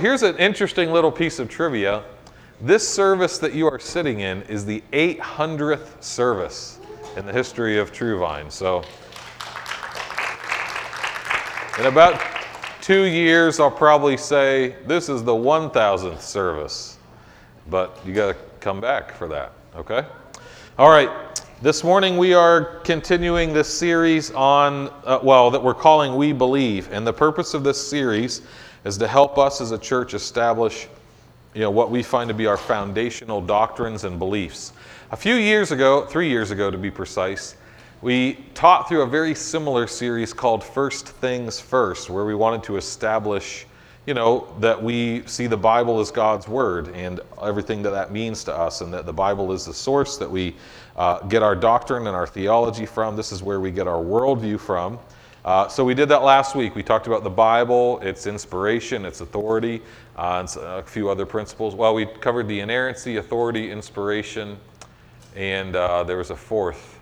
Here's an interesting little piece of trivia. This service that you are sitting in is the 800th service in the history of True Vine. So, in about two years, I'll probably say this is the 1000th service. But you got to come back for that, okay? All right. This morning we are continuing this series on, uh, well, that we're calling We Believe. And the purpose of this series is to help us as a church establish you know, what we find to be our foundational doctrines and beliefs. A few years ago, three years ago to be precise, we taught through a very similar series called First Things First, where we wanted to establish, you know, that we see the Bible as God's Word and everything that that means to us, and that the Bible is the source that we uh, get our doctrine and our theology from. This is where we get our worldview from. Uh, so we did that last week. We talked about the Bible, its inspiration, its authority, uh, and a few other principles. Well, we covered the inerrancy, authority, inspiration, and uh, there was a fourth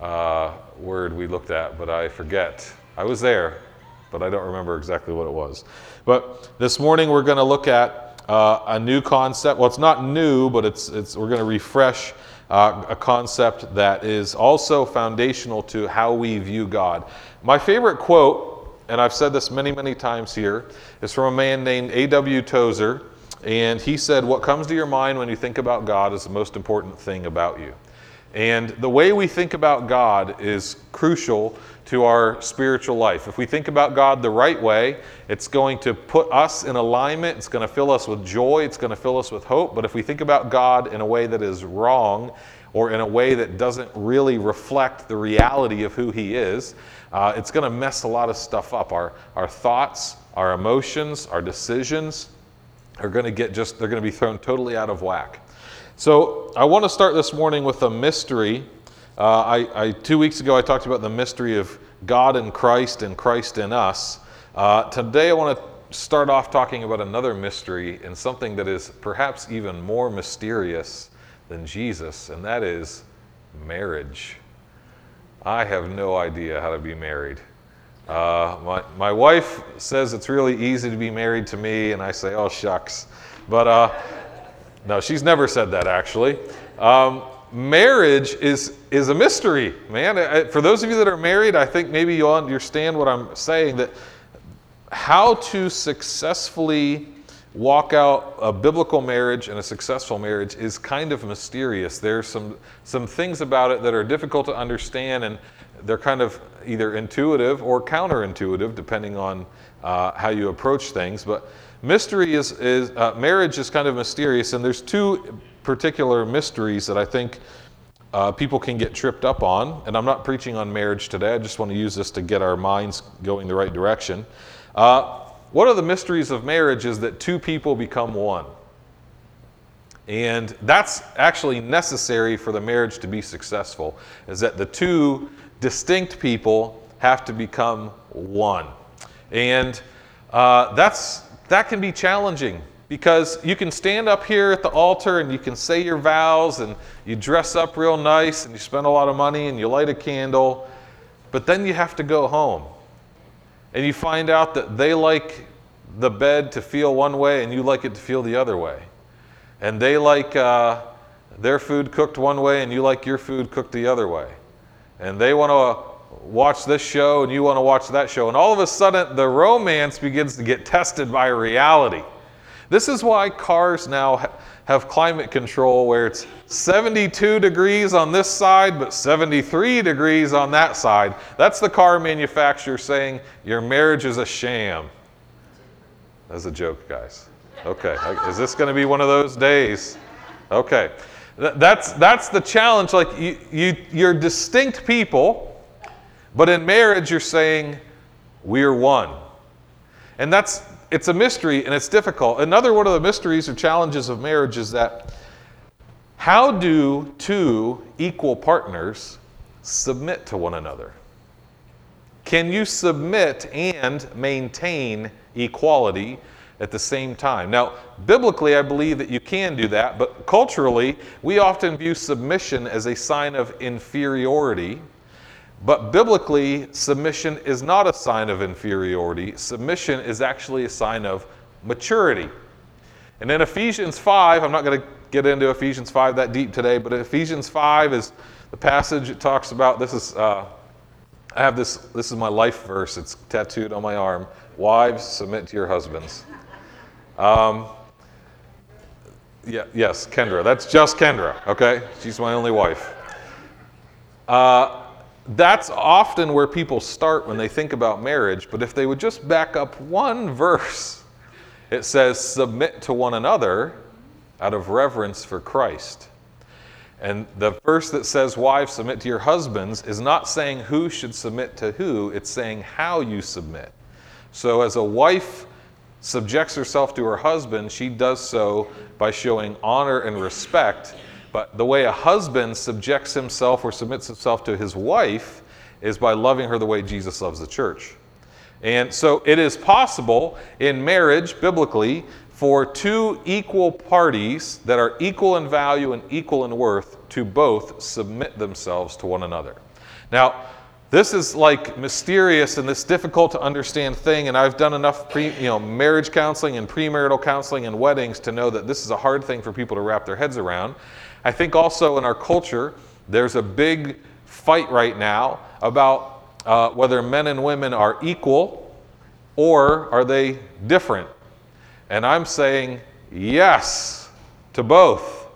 uh, word we looked at, but I forget. I was there, but I don't remember exactly what it was. But this morning we're going to look at uh, a new concept. Well, it's not new, but it's, it's, we're going to refresh uh, a concept that is also foundational to how we view God. My favorite quote, and I've said this many, many times here, is from a man named A.W. Tozer. And he said, What comes to your mind when you think about God is the most important thing about you. And the way we think about God is crucial to our spiritual life. If we think about God the right way, it's going to put us in alignment, it's going to fill us with joy, it's going to fill us with hope. But if we think about God in a way that is wrong, or in a way that doesn't really reflect the reality of who He is, uh, it's going to mess a lot of stuff up. Our, our thoughts, our emotions, our decisions are going to get just, they're going to be thrown totally out of whack. So I want to start this morning with a mystery. Uh, I, I, two weeks ago, I talked about the mystery of God in Christ and Christ in us. Uh, today, I want to start off talking about another mystery and something that is perhaps even more mysterious than Jesus, and that is marriage. I have no idea how to be married. Uh, my, my wife says it's really easy to be married to me, and I say, oh, shucks. But uh, no, she's never said that actually. Um, marriage is, is a mystery, man. For those of you that are married, I think maybe you'll understand what I'm saying that how to successfully walk out a biblical marriage and a successful marriage is kind of mysterious. There's some, some things about it that are difficult to understand, and they're kind of either intuitive or counterintuitive, depending on uh, how you approach things. But mystery is, is uh, marriage is kind of mysterious, and there's two particular mysteries that I think uh, people can get tripped up on. And I'm not preaching on marriage today. I just want to use this to get our minds going the right direction. Uh, one of the mysteries of marriage is that two people become one. And that's actually necessary for the marriage to be successful, is that the two distinct people have to become one. And uh, that's that can be challenging because you can stand up here at the altar and you can say your vows and you dress up real nice and you spend a lot of money and you light a candle, but then you have to go home. And you find out that they like the bed to feel one way and you like it to feel the other way. And they like uh, their food cooked one way and you like your food cooked the other way. And they want to watch this show and you want to watch that show. And all of a sudden, the romance begins to get tested by reality. This is why cars now have climate control where it's 72 degrees on this side, but 73 degrees on that side. That's the car manufacturer saying your marriage is a sham. That's a joke, guys. Okay, is this going to be one of those days? Okay, that's that's the challenge. Like you, you, you're distinct people but in marriage, you're saying, we're one. And that's, it's a mystery and it's difficult. Another one of the mysteries or challenges of marriage is that how do two equal partners submit to one another? Can you submit and maintain equality at the same time? Now, biblically, I believe that you can do that, but culturally, we often view submission as a sign of inferiority but biblically, submission is not a sign of inferiority. Submission is actually a sign of maturity. And in Ephesians 5, I'm not going to get into Ephesians 5 that deep today, but Ephesians 5 is the passage it talks about. This is, uh, I have this, this is my life verse. It's tattooed on my arm. Wives, submit to your husbands. Um, yeah, yes, Kendra. That's just Kendra, okay? She's my only wife. Uh, that's often where people start when they think about marriage, but if they would just back up one verse, it says, Submit to one another out of reverence for Christ. And the verse that says, Wives, submit to your husbands, is not saying who should submit to who, it's saying how you submit. So, as a wife subjects herself to her husband, she does so by showing honor and respect. But the way a husband subjects himself or submits himself to his wife is by loving her the way Jesus loves the church. And so it is possible in marriage, biblically, for two equal parties that are equal in value and equal in worth to both submit themselves to one another. Now, this is like mysterious and this difficult to understand thing and i've done enough pre, you know marriage counseling and premarital counseling and weddings to know that this is a hard thing for people to wrap their heads around i think also in our culture there's a big fight right now about uh, whether men and women are equal or are they different. And i'm saying yes to both.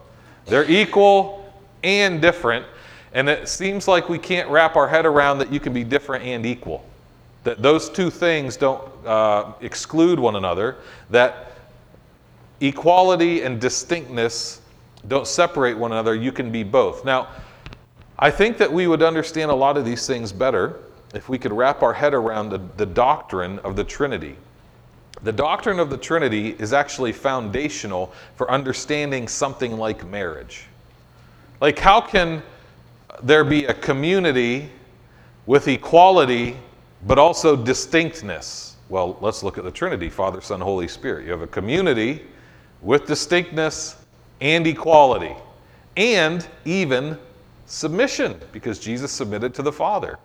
They're equal and different. And it seems like we can't wrap our head around that you can be different and equal. That those two things don't uh, exclude one another, that equality and distinctness don't separate one another. You can be both. Now, I think that we would understand a lot of these things better if we could wrap our head around the, the doctrine of the Trinity. The doctrine of the Trinity is actually foundational for understanding something like marriage. Like, how can there be a community with equality, but also distinctness. Well, let's look at the Trinity Father, Son, Holy Spirit. You have a community with distinctness and equality, and even submission, because Jesus submitted to the Father.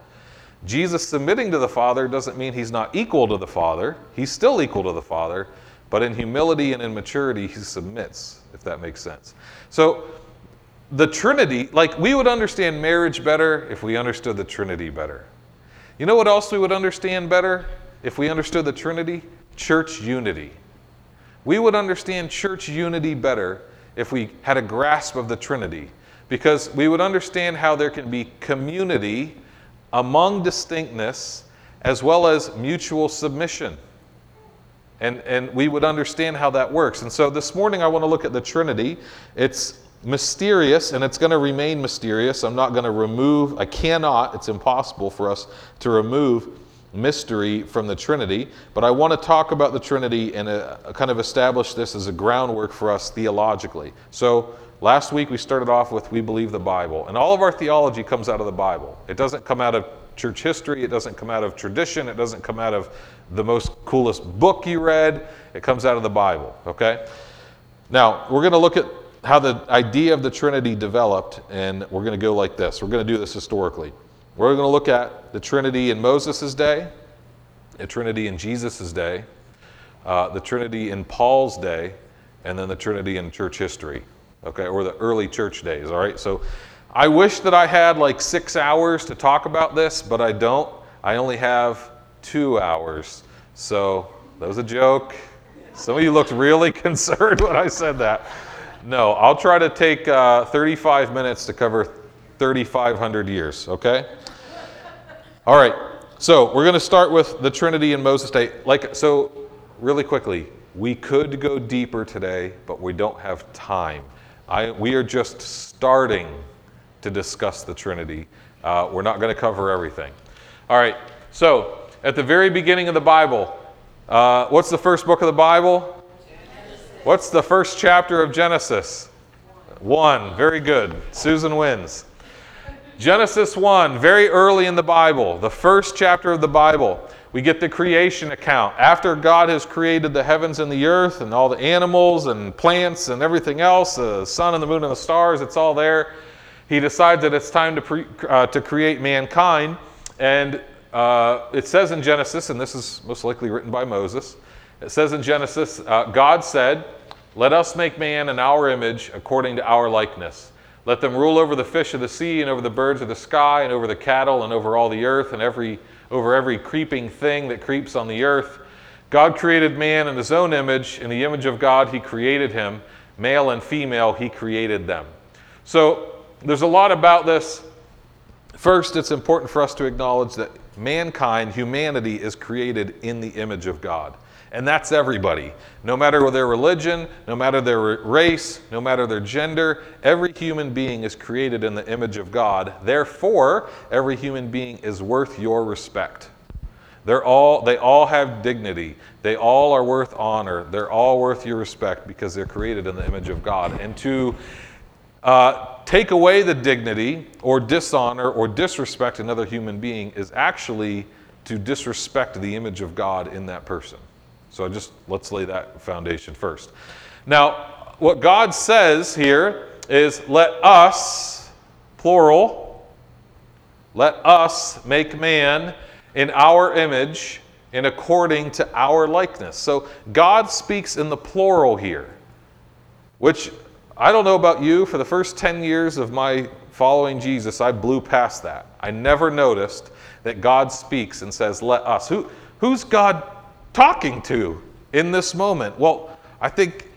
Jesus submitting to the Father doesn't mean he's not equal to the Father. He's still equal to the Father, but in humility and in maturity, he submits, if that makes sense. So, the Trinity, like we would understand marriage better if we understood the Trinity better. You know what else we would understand better if we understood the Trinity? Church unity. We would understand church unity better if we had a grasp of the Trinity because we would understand how there can be community among distinctness as well as mutual submission. And, and we would understand how that works. And so this morning I want to look at the Trinity. It's mysterious and it's going to remain mysterious. I'm not going to remove, I cannot, it's impossible for us to remove mystery from the Trinity, but I want to talk about the Trinity and uh, kind of establish this as a groundwork for us theologically. So, last week we started off with we believe the Bible, and all of our theology comes out of the Bible. It doesn't come out of church history, it doesn't come out of tradition, it doesn't come out of the most coolest book you read, it comes out of the Bible, okay? Now, we're going to look at how the idea of the Trinity developed, and we're going to go like this. We're going to do this historically. We're going to look at the Trinity in Moses' day, the Trinity in Jesus' day, uh, the Trinity in Paul's day, and then the Trinity in church history, okay, or the early church days, all right? So I wish that I had like six hours to talk about this, but I don't. I only have two hours. So that was a joke. Some of you looked really concerned when I said that. No, I'll try to take uh, 35 minutes to cover 3,500 years, okay? All right, so we're going to start with the Trinity and Moses Day. Like, so really quickly, we could go deeper today, but we don't have time. I, we are just starting to discuss the Trinity. Uh, we're not going to cover everything. All right, so at the very beginning of the Bible, uh, what's the first book of the Bible? Genesis. What's the first chapter of Genesis? One. Very good. Susan wins. Genesis 1, very early in the Bible, the first chapter of the Bible, we get the creation account. After God has created the heavens and the earth and all the animals and plants and everything else, the sun and the moon and the stars, it's all there. He decides that it's time to, pre, uh, to create mankind. And uh, it says in Genesis, and this is most likely written by Moses, It says in Genesis, uh, God said, Let us make man in our image according to our likeness. Let them rule over the fish of the sea and over the birds of the sky and over the cattle and over all the earth and every, over every creeping thing that creeps on the earth. God created man in his own image. In the image of God, he created him. Male and female, he created them. So there's a lot about this. First, it's important for us to acknowledge that mankind, humanity, is created in the image of God. And that's everybody. No matter their religion, no matter their race, no matter their gender, every human being is created in the image of God. Therefore, every human being is worth your respect. They're all, they all have dignity. They all are worth honor. They're all worth your respect because they're created in the image of God. And to uh, take away the dignity or dishonor or disrespect another human being is actually to disrespect the image of God in that person. So just let's lay that foundation first. Now, what God says here is let us, plural, let us make man in our image and according to our likeness. So God speaks in the plural here, which I don't know about you, for the first 10 years of my following Jesus, I blew past that. I never noticed that God speaks and says, Let us. Who, who's God talking to in this moment? Well, I think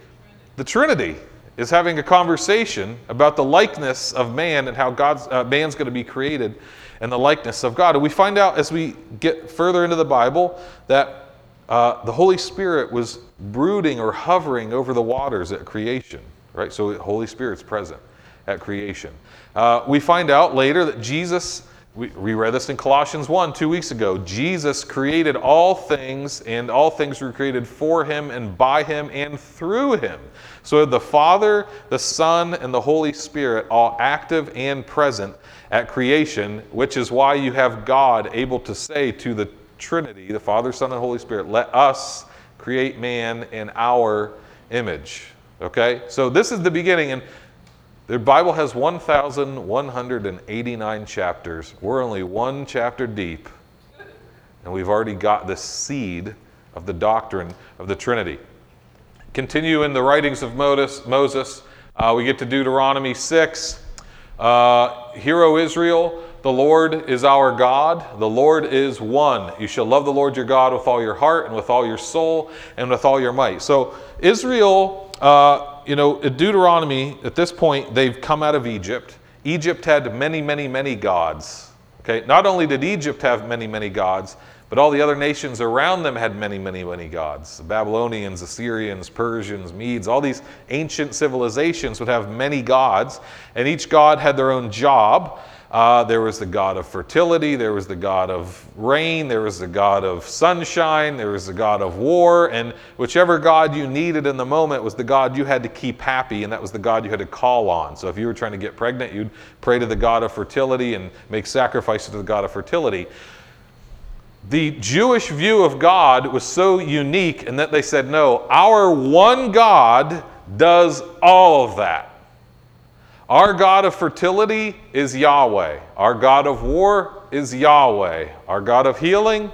the Trinity is having a conversation about the likeness of man and how God's, uh, man's going to be created and the likeness of God. And we find out as we get further into the Bible that uh, the Holy Spirit was brooding or hovering over the waters at creation right? So Holy Spirit's present at creation. Uh, we find out later that Jesus, we, read this in Colossians 1 two weeks ago. Jesus created all things, and all things were created for him and by him and through him. So the Father, the Son, and the Holy Spirit all active and present at creation, which is why you have God able to say to the Trinity, the Father, Son, and Holy Spirit, let us create man in our image. Okay? So this is the beginning, and the Bible has 1,189 chapters. We're only one chapter deep, and we've already got the seed of the doctrine of the Trinity. Continue in the writings of Moses. Uh, we get to Deuteronomy 6. Uh, Hear, O Israel, the Lord is our God. The Lord is one. You shall love the Lord your God with all your heart and with all your soul and with all your might. So, Israel uh, you know, Deuteronomy, at this point, they've come out of Egypt. Egypt had many, many, many gods. Okay, not only did Egypt have many, many gods, but all the other nations around them had many, many, many gods. The Babylonians, Assyrians, Persians, Medes, all these ancient civilizations would have many gods, and each god had their own job. Uh, there was the god of fertility, there was the god of rain, there was the god of sunshine, there was the god of war, and whichever god you needed in the moment was the god you had to keep happy, and that was the god you had to call on. So if you were trying to get pregnant, you'd pray to the god of fertility and make sacrifices to the god of fertility. The Jewish view of God was so unique in that they said, no, our one God does all of that. Our God of fertility is Yahweh. Our God of war is Yahweh. Our God of healing,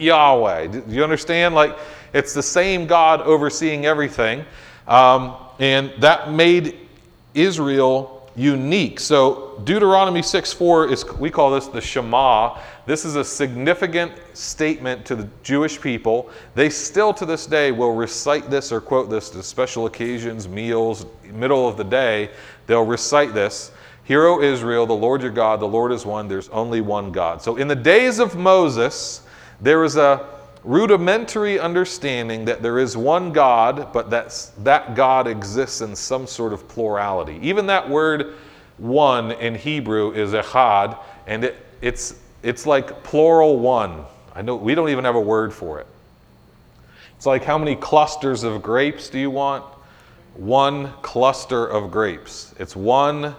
Yahweh. Do you understand? Like, it's the same God overseeing everything. Um, and that made Israel unique. So, Deuteronomy 6 4 is, we call this the Shema. This is a significant statement to the Jewish people. They still to this day will recite this or quote this to special occasions, meals, middle of the day. They'll recite this Hear, O Israel, the Lord your God, the Lord is one, there's only one God. So in the days of Moses, there is a rudimentary understanding that there is one God, but that that God exists in some sort of plurality. Even that word one in Hebrew is echad, and it, it's, it's like plural one. I know we don't even have a word for it. It's like how many clusters of grapes do you want? one cluster of grapes. It's one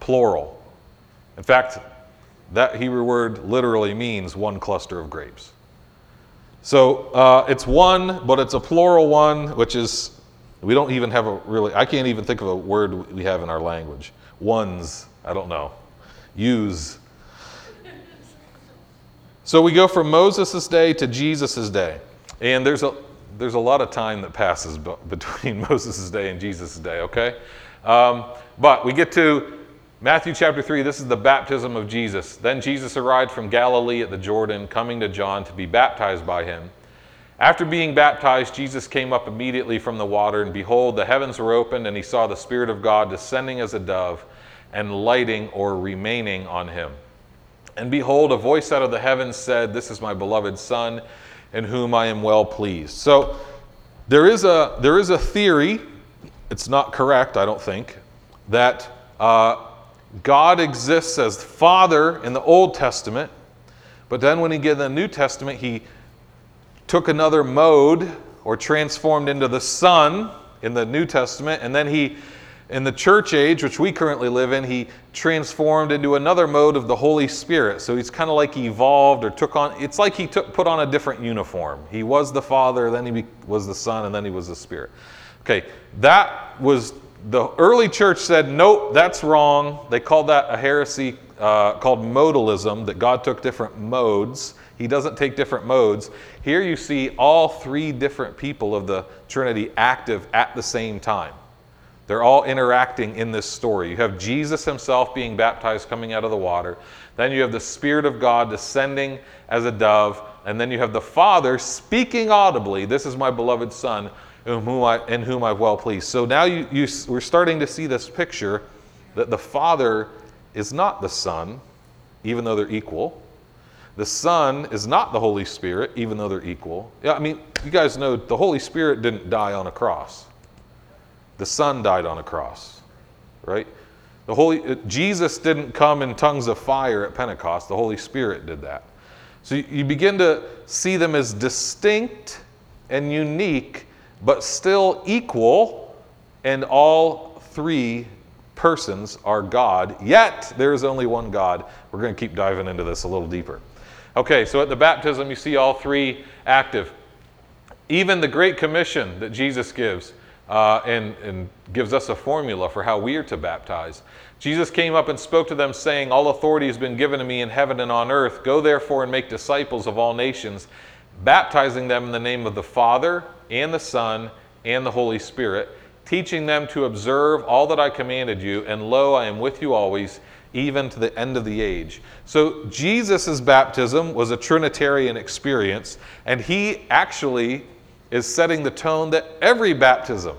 plural. In fact, that Hebrew word literally means one cluster of grapes. So uh, it's one, but it's a plural one, which is, we don't even have a really, I can't even think of a word we have in our language. Ones, I don't know. Use. So we go from Moses' day to Jesus' day. And there's a there's a lot of time that passes between Moses' day and Jesus' day, okay? Um, but we get to Matthew chapter 3. This is the baptism of Jesus. Then Jesus arrived from Galilee at the Jordan, coming to John to be baptized by him. After being baptized, Jesus came up immediately from the water, and behold, the heavens were opened, and he saw the Spirit of God descending as a dove and lighting or remaining on him. And behold, a voice out of the heavens said, This is my beloved Son, in whom I am well pleased. So there is a, there is a theory, it's not correct, I don't think, that uh, God exists as Father in the Old Testament, but then when he gets the New Testament, he took another mode or transformed into the Son in the New Testament, and then he, in the church age, which we currently live in, he transformed into another mode of the Holy Spirit. So he's kind of like evolved or took on, it's like he took, put on a different uniform. He was the Father, then he was the Son, and then he was the Spirit. Okay, that was, the early church said, nope, that's wrong. They called that a heresy uh, called modalism, that God took different modes. He doesn't take different modes. Here you see all three different people of the Trinity active at the same time. They're all interacting in this story. You have Jesus himself being baptized coming out of the water. Then you have the Spirit of God descending as a dove. And then you have the Father speaking audibly, This is my beloved Son, in whom, I, in whom I'm well pleased. So now you, you, we're starting to see this picture that the Father is not the Son, even though they're equal. The Son is not the Holy Spirit, even though they're equal. Yeah, I mean, you guys know the Holy Spirit didn't die on a cross. The Son died on a cross, right? The Holy uh, Jesus didn't come in tongues of fire at Pentecost. The Holy Spirit did that. So you begin to see them as distinct and unique, but still equal, and all three persons are God. Yet there is only one God. We're going to keep diving into this a little deeper. Okay, so at the baptism, you see all three active. Even the Great Commission that Jesus gives uh, and, and gives us a formula for how we are to baptize. Jesus came up and spoke to them, saying, All authority has been given to me in heaven and on earth. Go therefore and make disciples of all nations, baptizing them in the name of the Father and the Son and the Holy Spirit, teaching them to observe all that I commanded you. And lo, I am with you always, even to the end of the age. So Jesus' baptism was a Trinitarian experience, and he actually is setting the tone that every baptism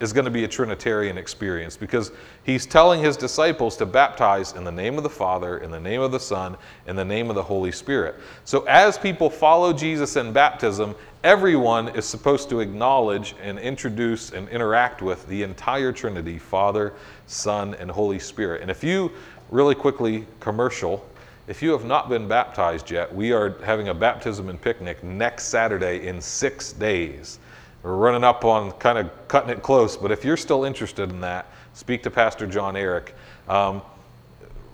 is going to be a Trinitarian experience because he's telling his disciples to baptize in the name of the Father, in the name of the Son, in the name of the Holy Spirit. So as people follow Jesus in baptism, everyone is supposed to acknowledge and introduce and interact with the entire Trinity Father, Son, and Holy Spirit. And if you, really quickly, commercial, if you have not been baptized yet, we are having a baptism and picnic next Saturday in six days. We're running up on kind of cutting it close, but if you're still interested in that, speak to Pastor John Eric. Um,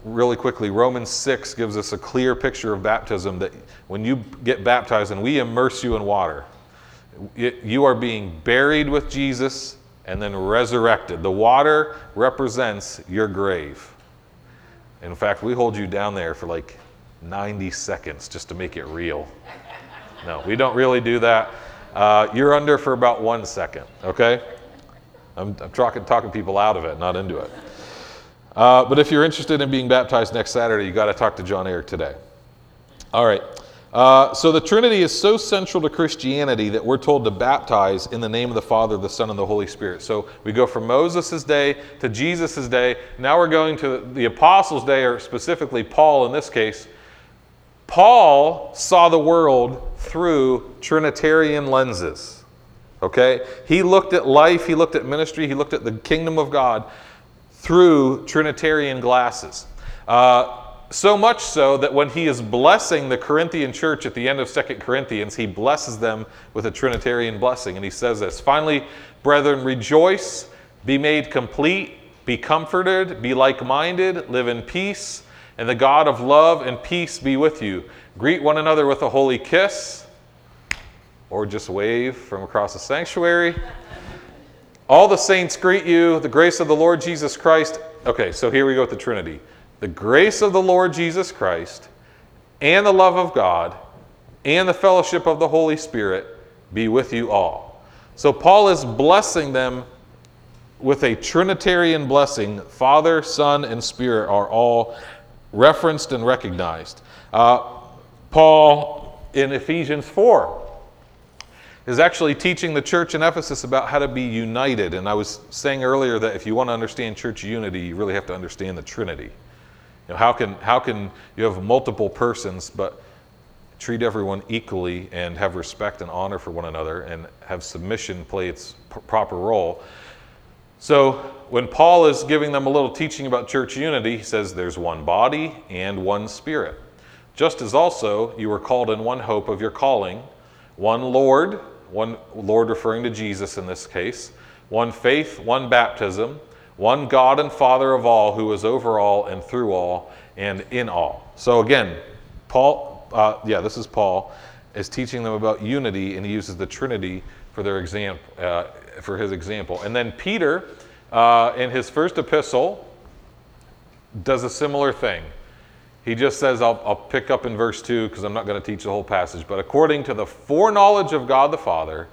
really quickly, Romans 6 gives us a clear picture of baptism that when you get baptized and we immerse you in water, it, you are being buried with Jesus and then resurrected. The water represents your grave. In fact, we hold you down there for like 90 seconds just to make it real. No, we don't really do that. Uh, you're under for about one second, okay? I'm, I'm talking, talking people out of it, not into it. Uh, but if you're interested in being baptized next Saturday, you got to talk to John Eric today. All right. Uh, so the Trinity is so central to Christianity that we're told to baptize in the name of the Father, the Son, and the Holy Spirit. So we go from Moses' day to Jesus' day. Now we're going to the Apostles' day, or specifically Paul in this case. Paul saw the world through Trinitarian lenses. Okay? He looked at life, he looked at ministry, he looked at the kingdom of God through Trinitarian glasses. Uh, so much so that when he is blessing the Corinthian church at the end of Second Corinthians, he blesses them with a Trinitarian blessing. And he says this Finally, brethren, rejoice, be made complete, be comforted, be like minded, live in peace, and the God of love and peace be with you. Greet one another with a holy kiss, or just wave from across the sanctuary. All the saints greet you. The grace of the Lord Jesus Christ. Okay, so here we go with the Trinity. The grace of the Lord Jesus Christ, and the love of God, and the fellowship of the Holy Spirit be with you all. So Paul is blessing them with a Trinitarian blessing. Father, Son, and Spirit are all referenced and recognized. Uh, Paul in Ephesians 4 is actually teaching the church in Ephesus about how to be united. And I was saying earlier that if you want to understand church unity, you really have to understand the Trinity. You know, how can, how can you have multiple persons but treat everyone equally and have respect and honor for one another and have submission play its p- proper role? So when Paul is giving them a little teaching about church unity, he says there's one body and one spirit. Just as also you were called in one hope of your calling, one Lord, one Lord referring to Jesus in this case, one faith, one baptism, one God and Father of all, who is over all and through all and in all. So again, Paul, uh, yeah, this is Paul, is teaching them about unity, and he uses the Trinity for their example, uh, for his example. And then Peter, uh, in his first epistle, does a similar thing. He just says, I'll, I'll pick up in verse 2 because I'm not going to teach the whole passage, but according to the foreknowledge of God the Father,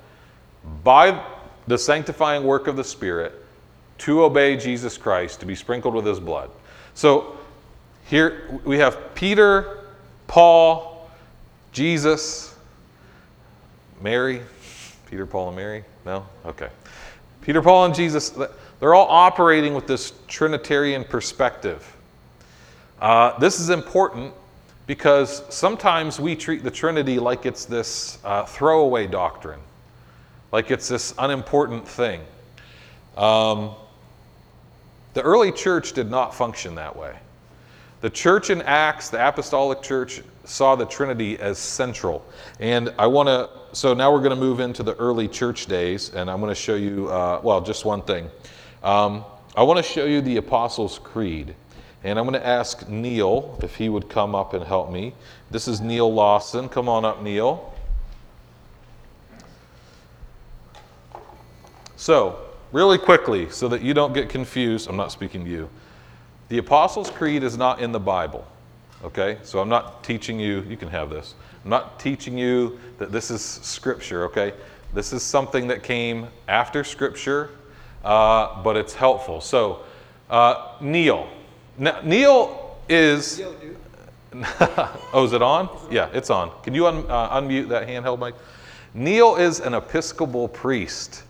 by the sanctifying work of the Spirit, to obey Jesus Christ, to be sprinkled with his blood. So here we have Peter, Paul, Jesus, Mary. Peter, Paul, and Mary? No? Okay. Peter, Paul, and Jesus, they're all operating with this Trinitarian perspective. Uh, this is important because sometimes we treat the Trinity like it's this uh, throwaway doctrine, like it's this unimportant thing. Um, the early church did not function that way. The church in Acts, the apostolic church, saw the Trinity as central. And I want to, so now we're going to move into the early church days, and I'm going to show you, uh, well, just one thing. Um, I want to show you the Apostles' Creed. And I'm going to ask Neil if he would come up and help me. This is Neil Lawson. Come on up, Neil. So, really quickly, so that you don't get confused, I'm not speaking to you. The Apostles' Creed is not in the Bible. Okay? So I'm not teaching you, you can have this. I'm not teaching you that this is Scripture, okay? This is something that came after Scripture, uh, but it's helpful. So, uh, Neil, now, Neil is. oh, is it on? Yeah, it's on. Can you un, uh, unmute that handheld mic? Neil is an Episcopal priest.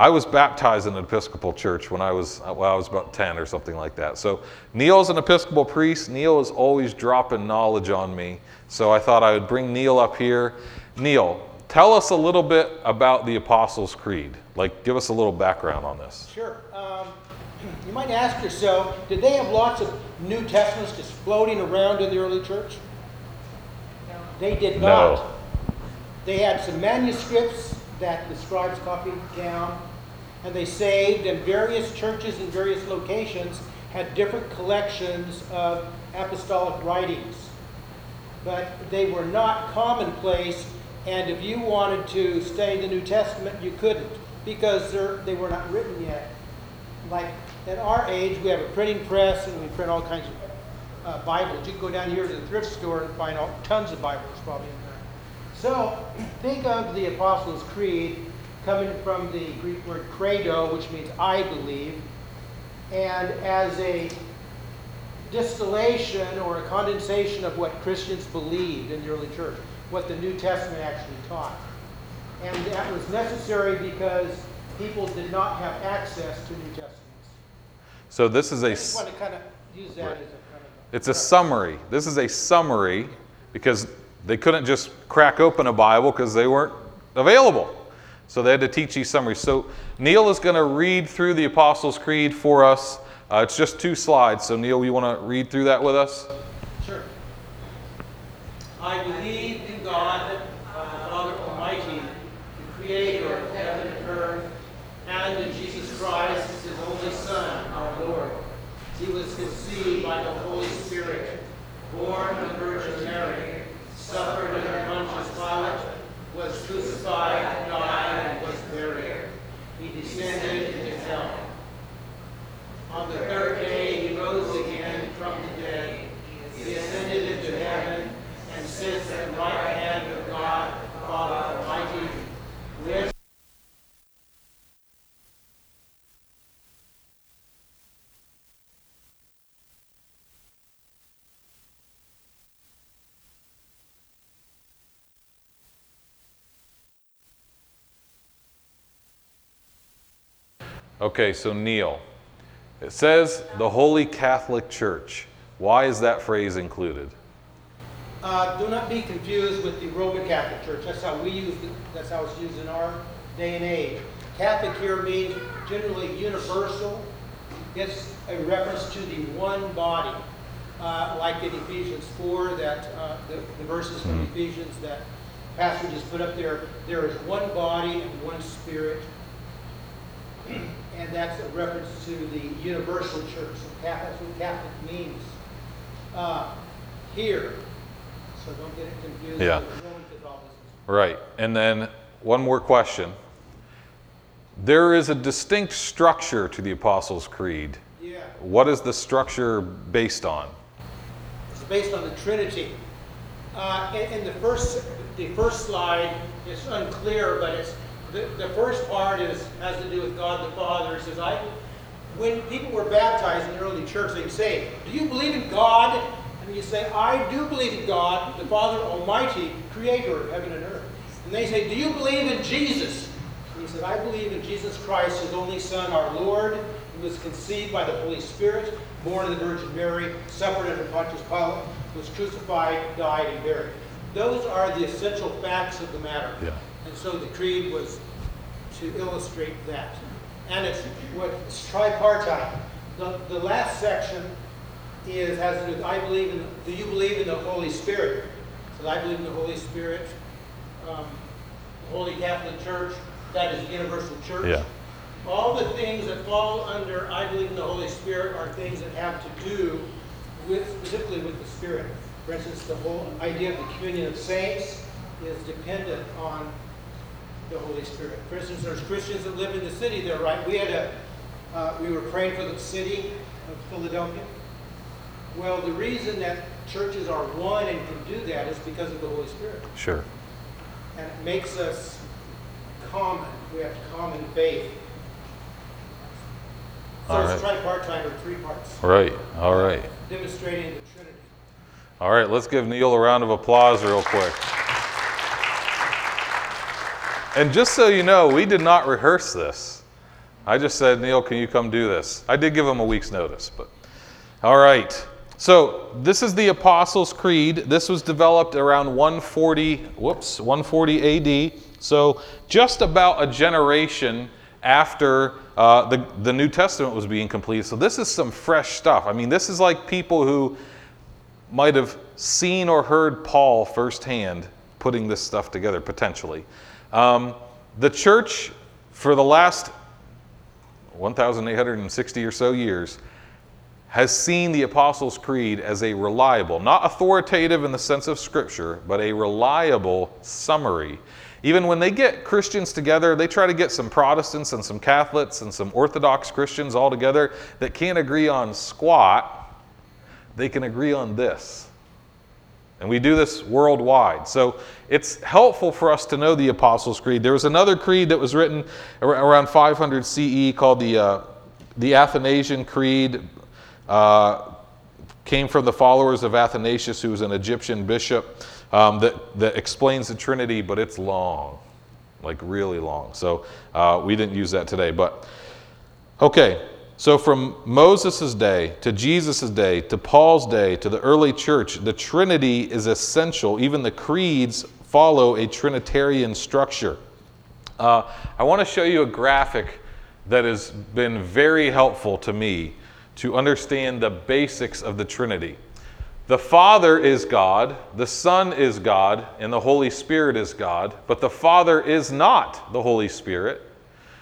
I was baptized in an Episcopal church when I was well, I was about 10 or something like that. So Neil's an Episcopal priest. Neil is always dropping knowledge on me. So I thought I would bring Neil up here. Neil, tell us a little bit about the Apostles' Creed. Like, give us a little background on this. Sure. Um, you might ask yourself, did they have lots of New Testaments just floating around in the early church? No. They did not. No. They had some manuscripts that the scribes copied down, and they saved, and various churches in various locations had different collections of apostolic writings. But they were not commonplace, and if you wanted to study the New Testament, you couldn't because they were not written yet. Like at our age, we have a printing press and we print all kinds of uh, Bibles. You can go down here to the thrift store and find all, tons of Bibles probably in there. So think of the Apostles' Creed coming from the Greek word credo, which means I believe, and as a distillation or a condensation of what Christians believed in the early church, what the New Testament actually taught. And that was necessary because people did not have access to New Testament. So this is a. I just want to kind of use that right. as a kind of. It's a summary. This is a summary because they couldn't just crack open a Bible because they weren't available. So they had to teach these summaries. So Neil is going to read through the Apostles' Creed for us. Uh, it's just two slides. So Neil, you want to read through that with us? Sure. I believe in God, the Father Almighty, the Creator of heaven and earth, and in Jesus Christ His only Son, our Lord. He was conceived by the Holy Spirit, born of the Virgin Mary, suffered under Pontius Pilate, was crucified, On the third day he rose again from the dead. He ascended into heaven and sits at the right hand of God, Father Almighty. With Okay, so Neil it says the Holy Catholic Church. Why is that phrase included? Uh, do not be confused with the Roman Catholic Church. That's how we use it. That's how it's used in our day and age. Catholic here means generally universal. It's a reference to the one body, uh, like in Ephesians 4, that uh, the, the verses from Ephesians that Pastor just put up there. There is one body and one spirit, and that's a reference to the universal church. So Catholic, that's what Catholic means. Uh, here, so don't get it confused Yeah. with Roman Catholicism. Right. And then one more question. There is a distinct structure to the Apostles' Creed. Yeah, What is the structure based on? it's based on the Trinity. Uh, in, in the first, the first slide, it's unclear, but it's the, the first part is has to do with God the Father. It says, "I." When people were baptized in the early church, they'd say, "Do you believe in God?" And you say, "I do believe in God, the Father Almighty, Creator of heaven and earth." And they say, "Do you believe in Jesus?" And he said, "I believe in Jesus Christ, His only Son, our Lord." who was conceived by the Holy Spirit, born of the Virgin Mary, suffered under Pontius Pilate, was crucified, died, and buried. Those are the essential facts of the matter. Yeah. And so the creed was to illustrate that. And it's what it's tripartite. The, the last section is has to do with I believe in do you believe in the Holy Spirit? So I believe in the Holy Spirit, um, the Holy Catholic Church, that is the universal church. Yeah. All the things that fall under I believe in the Holy Spirit are things that have to do with specifically with the Spirit. For instance, the whole idea of the communion of saints is dependent on the Holy Spirit. For instance, there's Christians that live in the city there, right? We had a, uh, we were praying for the city of Philadelphia. Well, the reason that churches are one and can do that is because of the Holy Spirit. Sure. And it makes us common. We have common faith. So All it's tripartite or three parts, Right. All right. demonstrating the Trinity. All right, let's give Neil a round of applause real quick. And just so you know, we did not rehearse this. I just said, Neil, can you come do this? I did give him a week's notice, but all right. So this is the Apostles' Creed. This was developed around 140, whoops, 140 AD. So just about a generation after uh, the, the New Testament was being completed. So this is some fresh stuff. I mean, this is like people who might have seen or heard Paul firsthand putting this stuff together, potentially. Um, the church, for the last 1,860 or so years, has seen the Apostles' Creed as a reliable, not authoritative in the sense of Scripture, but a reliable summary. Even when they get Christians together, they try to get some Protestants and some Catholics and some Orthodox Christians all together that can't agree on squat, they can agree on this. And we do this worldwide. So it's helpful for us to know the Apostles' Creed. There was another creed that was written around 500 CE called the, uh, the Athanasian Creed. Uh, came from the followers of Athanasius, who was an Egyptian bishop, um, that, that explains the Trinity, but it's long, like really long. So uh, we didn't use that today. But okay, so from Moses' day to Jesus' day to Paul's day to the early church, the Trinity is essential. Even the creeds follow a Trinitarian structure. Uh, I want to show you a graphic that has been very helpful to me to understand the basics of the Trinity. The Father is God, the Son is God, and the Holy Spirit is God, but the Father is not the Holy Spirit.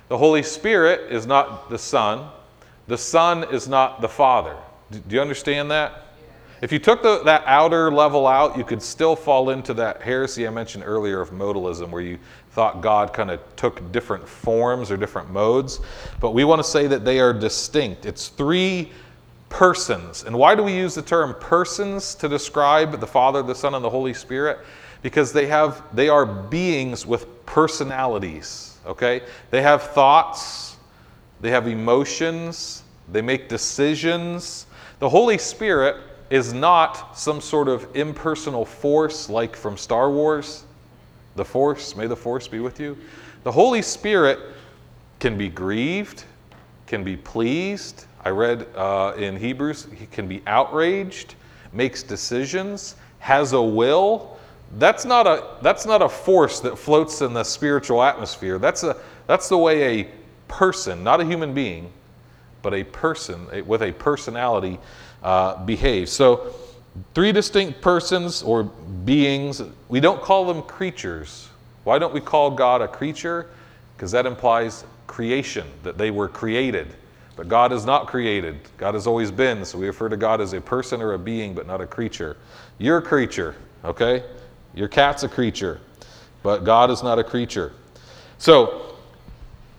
The Holy Spirit is not the Son. The Son is not the Father. Do you understand that? If you took the, that outer level out, you could still fall into that heresy I mentioned earlier of modalism, where you thought God kind of took different forms or different modes. But we want to say that they are distinct. It's three persons. And why do we use the term persons to describe the Father, the Son, and the Holy Spirit? Because they have they are beings with personalities. Okay? They have thoughts, they have emotions, they make decisions. The Holy Spirit is not some sort of impersonal force like from Star Wars. The Force, may the Force be with you. The Holy Spirit can be grieved, can be pleased. I read uh, in Hebrews, he can be outraged, makes decisions, has a will. That's not a, that's not a force that floats in the spiritual atmosphere. That's, a, that's the way a person, not a human being, but a person with a personality uh, behaves. So, three distinct persons or beings. We don't call them creatures. Why don't we call God a creature? Because that implies creation, that they were created. But God is not created. God has always been. So we refer to God as a person or a being, but not a creature. You're a creature, okay? Your cat's a creature, but God is not a creature. So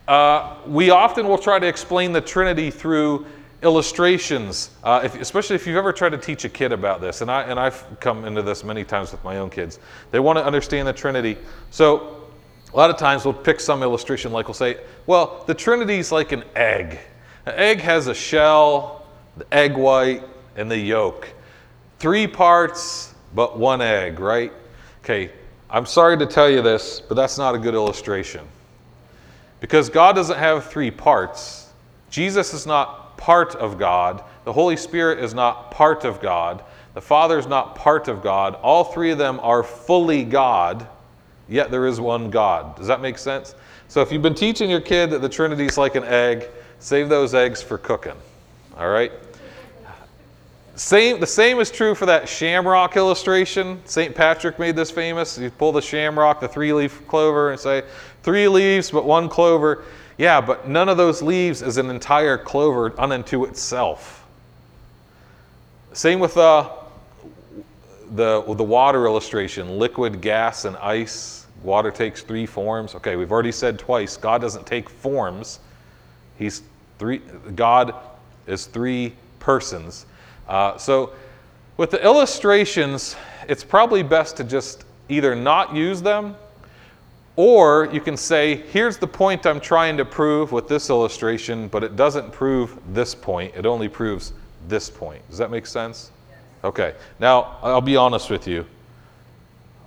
uh, we often will try to explain the Trinity through illustrations, uh, if, especially if you've ever tried to teach a kid about this. And, I, and I've come into this many times with my own kids. They want to understand the Trinity. So a lot of times we'll pick some illustration, like we'll say, well, the Trinity is like an egg. An egg has a shell, the egg white, and the yolk. Three parts, but one egg, right? Okay, I'm sorry to tell you this, but that's not a good illustration. Because God doesn't have three parts. Jesus is not part of God. The Holy Spirit is not part of God. The Father is not part of God. All three of them are fully God, yet there is one God. Does that make sense? So if you've been teaching your kid that the Trinity is like an egg, save those eggs for cooking. All right? Same, the same is true for that shamrock illustration. St. Patrick made this famous. You pull the shamrock, the three leaf clover, and say, three leaves, but one clover. Yeah, but none of those leaves is an entire clover unto itself. Same with uh, the, the water illustration liquid, gas, and ice. Water takes three forms. Okay, we've already said twice God doesn't take forms. He's three, God is three persons. Uh, so, with the illustrations, it's probably best to just either not use them, or you can say, here's the point I'm trying to prove with this illustration, but it doesn't prove this point, it only proves this point. Does that make sense? Okay. Now, I'll be honest with you.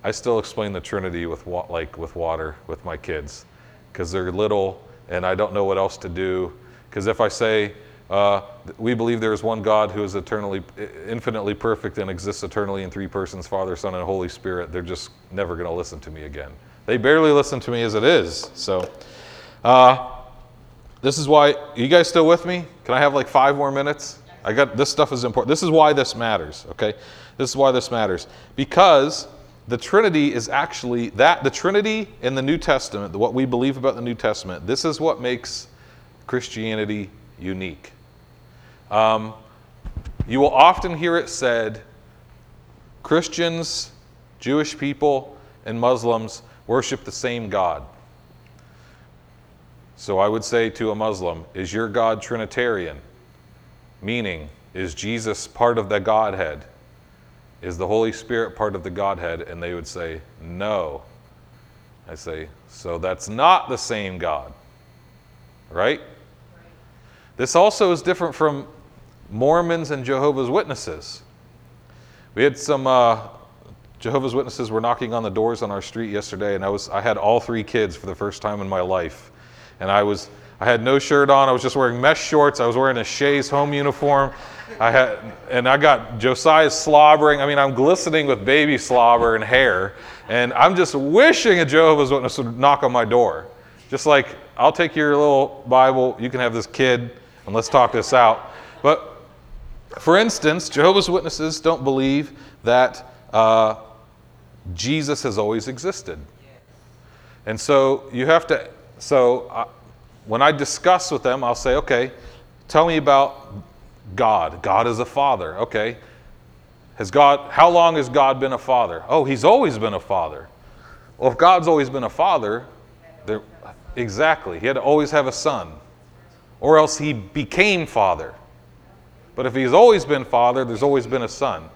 I still explain the Trinity with wa- like with water with my kids because they're little and I don't know what else to do. Because if I say uh, we believe there is one God who is eternally, infinitely perfect and exists eternally in three persons, Father, Son, and Holy Spirit. They're just never going to listen to me again. They barely listen to me as it is. So, uh, this is why. you guys still with me? Can I have like five more minutes? I got this stuff is important. This is why this matters. Okay, this is why this matters because the Trinity is actually that the Trinity in the New Testament, what we believe about the New Testament. This is what makes Christianity unique. Um, you will often hear it said Christians, Jewish people, and Muslims worship the same God. So I would say to a Muslim, Is your God Trinitarian? Meaning, is Jesus part of the Godhead? Is the Holy Spirit part of the Godhead? And they would say, No. I say, So that's not the same God. Right? This also is different from Mormons and Jehovah's Witnesses. We had some uh, Jehovah's Witnesses were knocking on the doors on our street yesterday, and I was I had all three kids for the first time in my life, and I was I had no shirt on. I was just wearing mesh shorts. I was wearing a Shays home uniform. I had and I got Josiah slobbering. I mean, I'm glistening with baby slobber and hair, and I'm just wishing a Jehovah's Witness would knock on my door, just like I'll take your little Bible. You can have this kid, and let's talk this out. But for instance, Jehovah's Witnesses don't believe that uh, Jesus has always existed. And so you have to, so uh, when I discuss with them, I'll say, okay, tell me about God. God is a father. Okay. Has God, how long has God been a father? Oh, he's always been a father. Well, if God's always been a father, there, exactly, he had to always have a son, or else he became father. But if he's always been father, there's always been a son.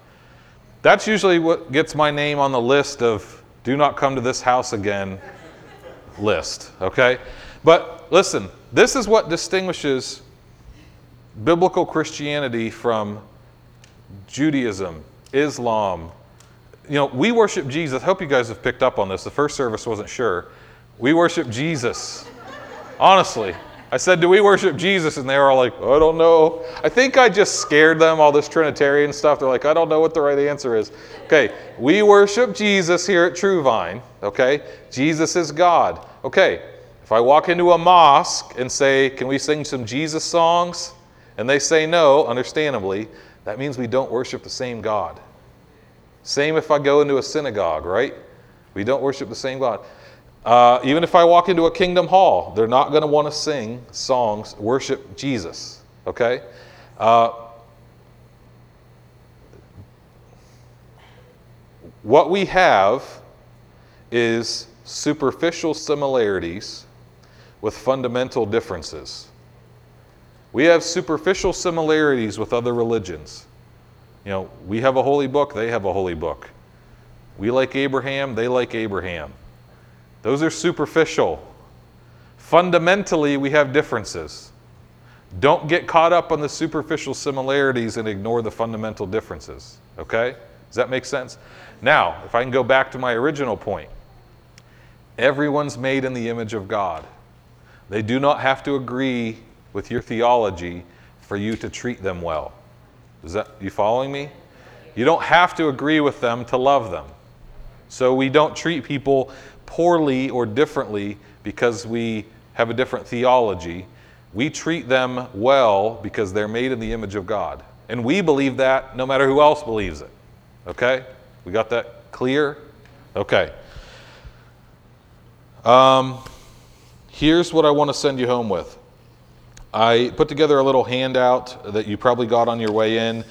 That's usually what gets my name on the list of do not come to this house again list, okay? But listen, this is what distinguishes biblical Christianity from Judaism, Islam. You know, we worship Jesus. I hope you guys have picked up on this. The first service wasn't sure. We worship Jesus. Honestly, I, said, Do we worship Jesus? And they were all like, I don't know. I think I just scared them, all this Trinitarian stuff. They're like, I don't know what the right answer is. Okay, we worship Jesus here at True Vine. Okay, Jesus is God. Okay, if I walk into a mosque and say, Can we sing some Jesus songs? And they say no, understandably, that means we don't worship the same God. Same if I go into a synagogue, right? We don't worship the same God. Uh, even if I walk into a kingdom hall, they're not going to want to sing songs, worship Jesus. Okay? Uh, what we have is superficial similarities with fundamental differences. We have superficial similarities with other religions. You know, we have a holy book, they have a holy book. We like Abraham, they like Abraham. Those are superficial. Fundamentally, we have differences. Don't get caught up on the superficial similarities and ignore the fundamental differences. Okay? Does that make sense? Now, if I can go back to my original point, everyone's made in the image of God. They do not have to agree with your theology for you to treat them well. Is that you following me? You don't have to agree with them to love them. So we don't treat people poorly or differently because we have a different theology. We treat them well because they're made in the image of God. And we believe that no matter who else believes it. Okay? We got that clear? Okay. Um, here's what I want to send you home with. I put together a little handout that you probably got on your way in,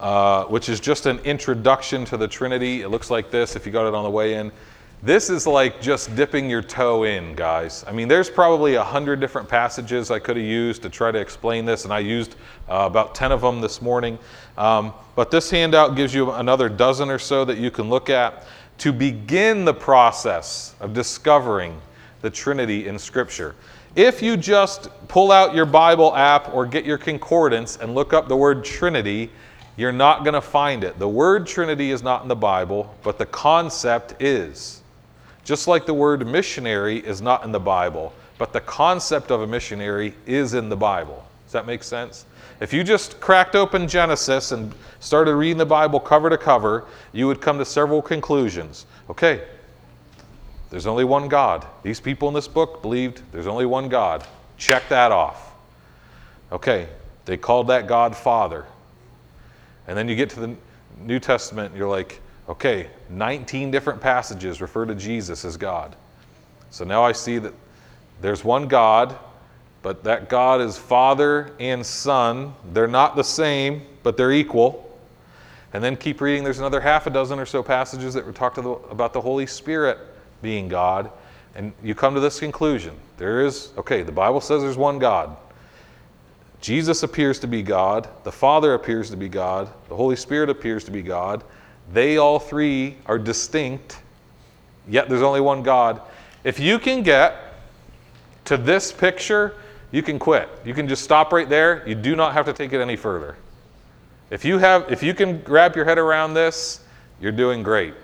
uh, which is just an introduction to the Trinity. It looks like this if you got it on the way in. This is like just dipping your toe in, guys. I mean, there's probably a hundred different passages I could have used to try to explain this, and I used uh, about 10 of them this morning. Um, but this handout gives you another dozen or so that you can look at to begin the process of discovering the Trinity in Scripture. If you just pull out your Bible app or get your concordance and look up the word Trinity, you're not going to find it. The word Trinity is not in the Bible, but the concept is. Just like the word missionary is not in the Bible, but the concept of a missionary is in the Bible. Does that make sense? If you just cracked open Genesis and started reading the Bible cover to cover, you would come to several conclusions. Okay, there's only one God. These people in this book believed there's only one God. Check that off. Okay, they called that God Father. And then you get to the New Testament and you're like, Okay, 19 different passages refer to Jesus as God. So now I see that there's one God, but that God is Father and Son. They're not the same, but they're equal. And then keep reading. There's another half a dozen or so passages that talk about the Holy Spirit being God. And you come to this conclusion. There is, okay, the Bible says there's one God. Jesus appears to be God. The Father appears to be God. The Holy Spirit appears to be God. They all three are distinct, yet there's only one God. If you can get to this picture, you can quit. You can just stop right there. You do not have to take it any further. If you have if you can wrap your head around this, you're doing great.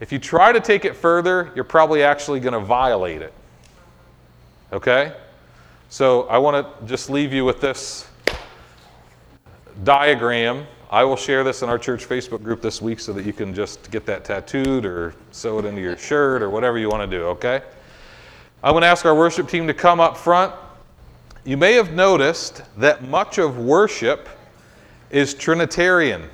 If you try to take it further, you're probably actually going to violate it. Okay? So I want to just leave you with this diagram I will share this in our church Facebook group this week so that you can just get that tattooed or sew it into your shirt or whatever you want to do, okay? I'm going to ask our worship team to come up front. You may have noticed that much of worship is Trinitarian.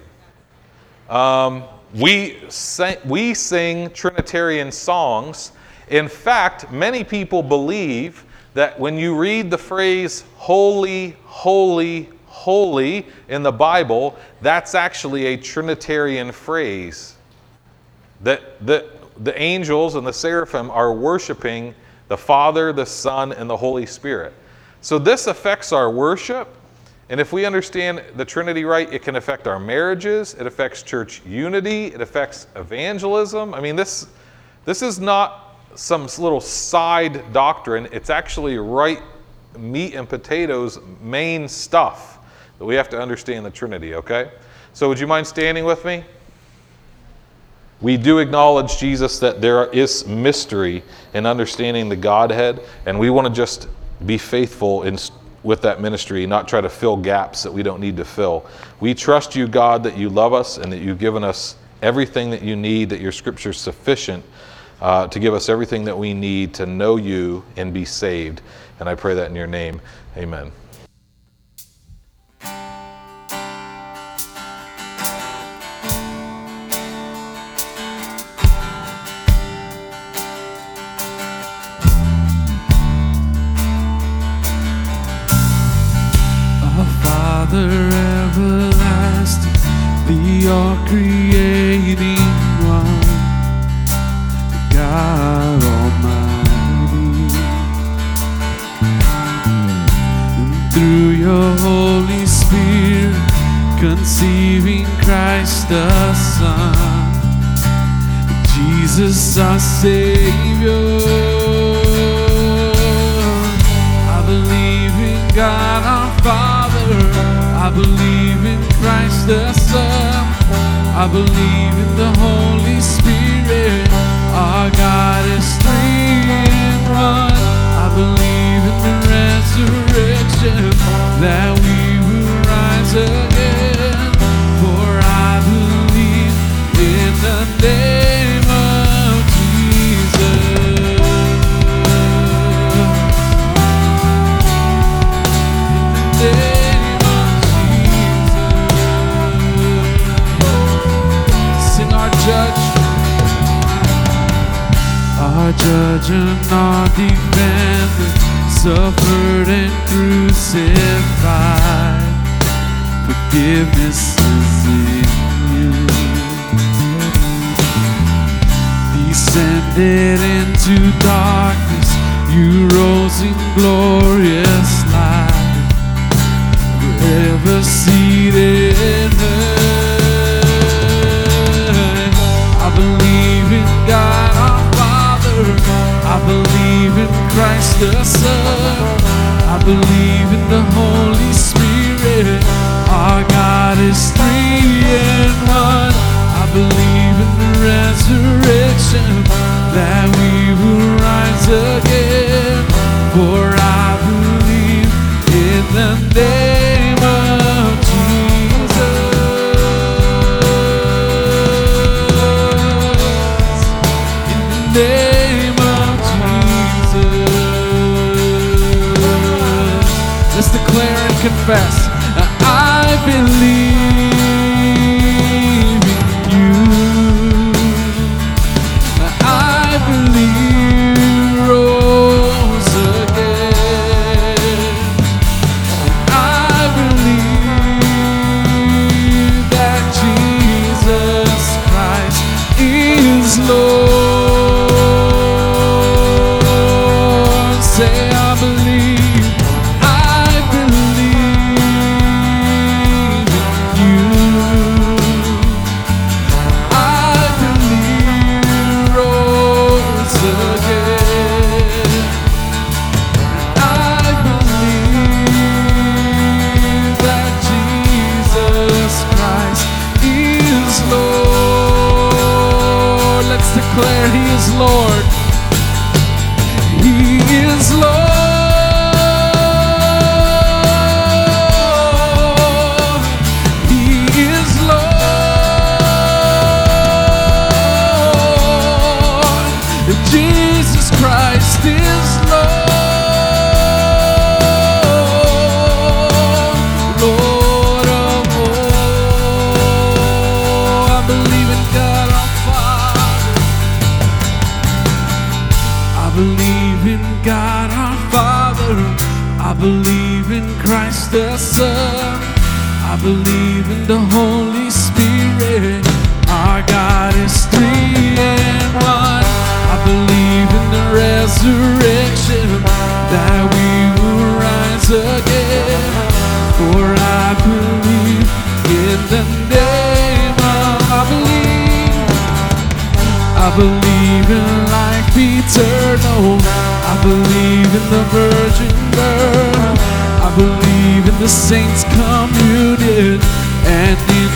Um, we, sing, we sing Trinitarian songs. In fact, many people believe that when you read the phrase holy, holy, holy in the Bible, that's actually a Trinitarian phrase. That the, the angels and the seraphim are worshiping the Father, the Son, and the Holy Spirit. So this affects our worship. And if we understand the Trinity right, it can affect our marriages, it affects church unity, it affects evangelism. I mean, this, this is not some little side doctrine, it's actually right meat and potatoes main stuff we have to understand the Trinity, okay? So, would you mind standing with me? We do acknowledge, Jesus, that there is mystery in understanding the Godhead, and we want to just be faithful in, with that ministry, not try to fill gaps that we don't need to fill. We trust you, God, that you love us and that you've given us everything that you need, that your scripture is sufficient uh, to give us everything that we need to know you and be saved. And I pray that in your name. Amen. Forgiveness is in you. Descended into darkness, you rose in glorious light forever seated in heaven. I believe in God our Father. I believe in Christ the Son. I believe in the Holy Spirit. Is three in one. I believe in the resurrection that we will rise again. For I believe in the name of Jesus. In the name of Jesus. Let's declare and confess. I believe and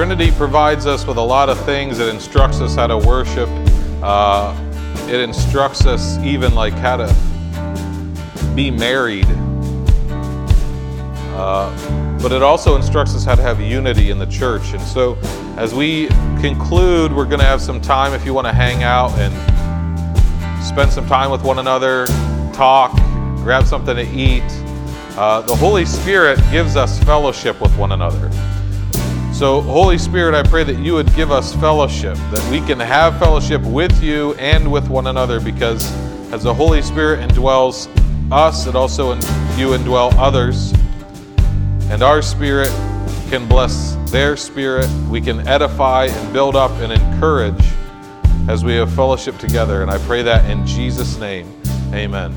Trinity provides us with a lot of things. It instructs us how to worship. Uh, it instructs us even like how to be married. Uh, but it also instructs us how to have unity in the church. And so, as we conclude, we're going to have some time if you want to hang out and spend some time with one another, talk, grab something to eat. Uh, the Holy Spirit gives us fellowship with one another. So, Holy Spirit, I pray that you would give us fellowship, that we can have fellowship with you and with one another, because as the Holy Spirit indwells us, it also in, you indwell others. And our spirit can bless their spirit. We can edify and build up and encourage as we have fellowship together. And I pray that in Jesus' name. Amen.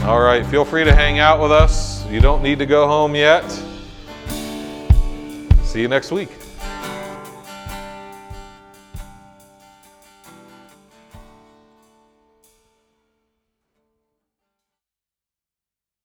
All right, feel free to hang out with us. You don't need to go home yet. See you next week.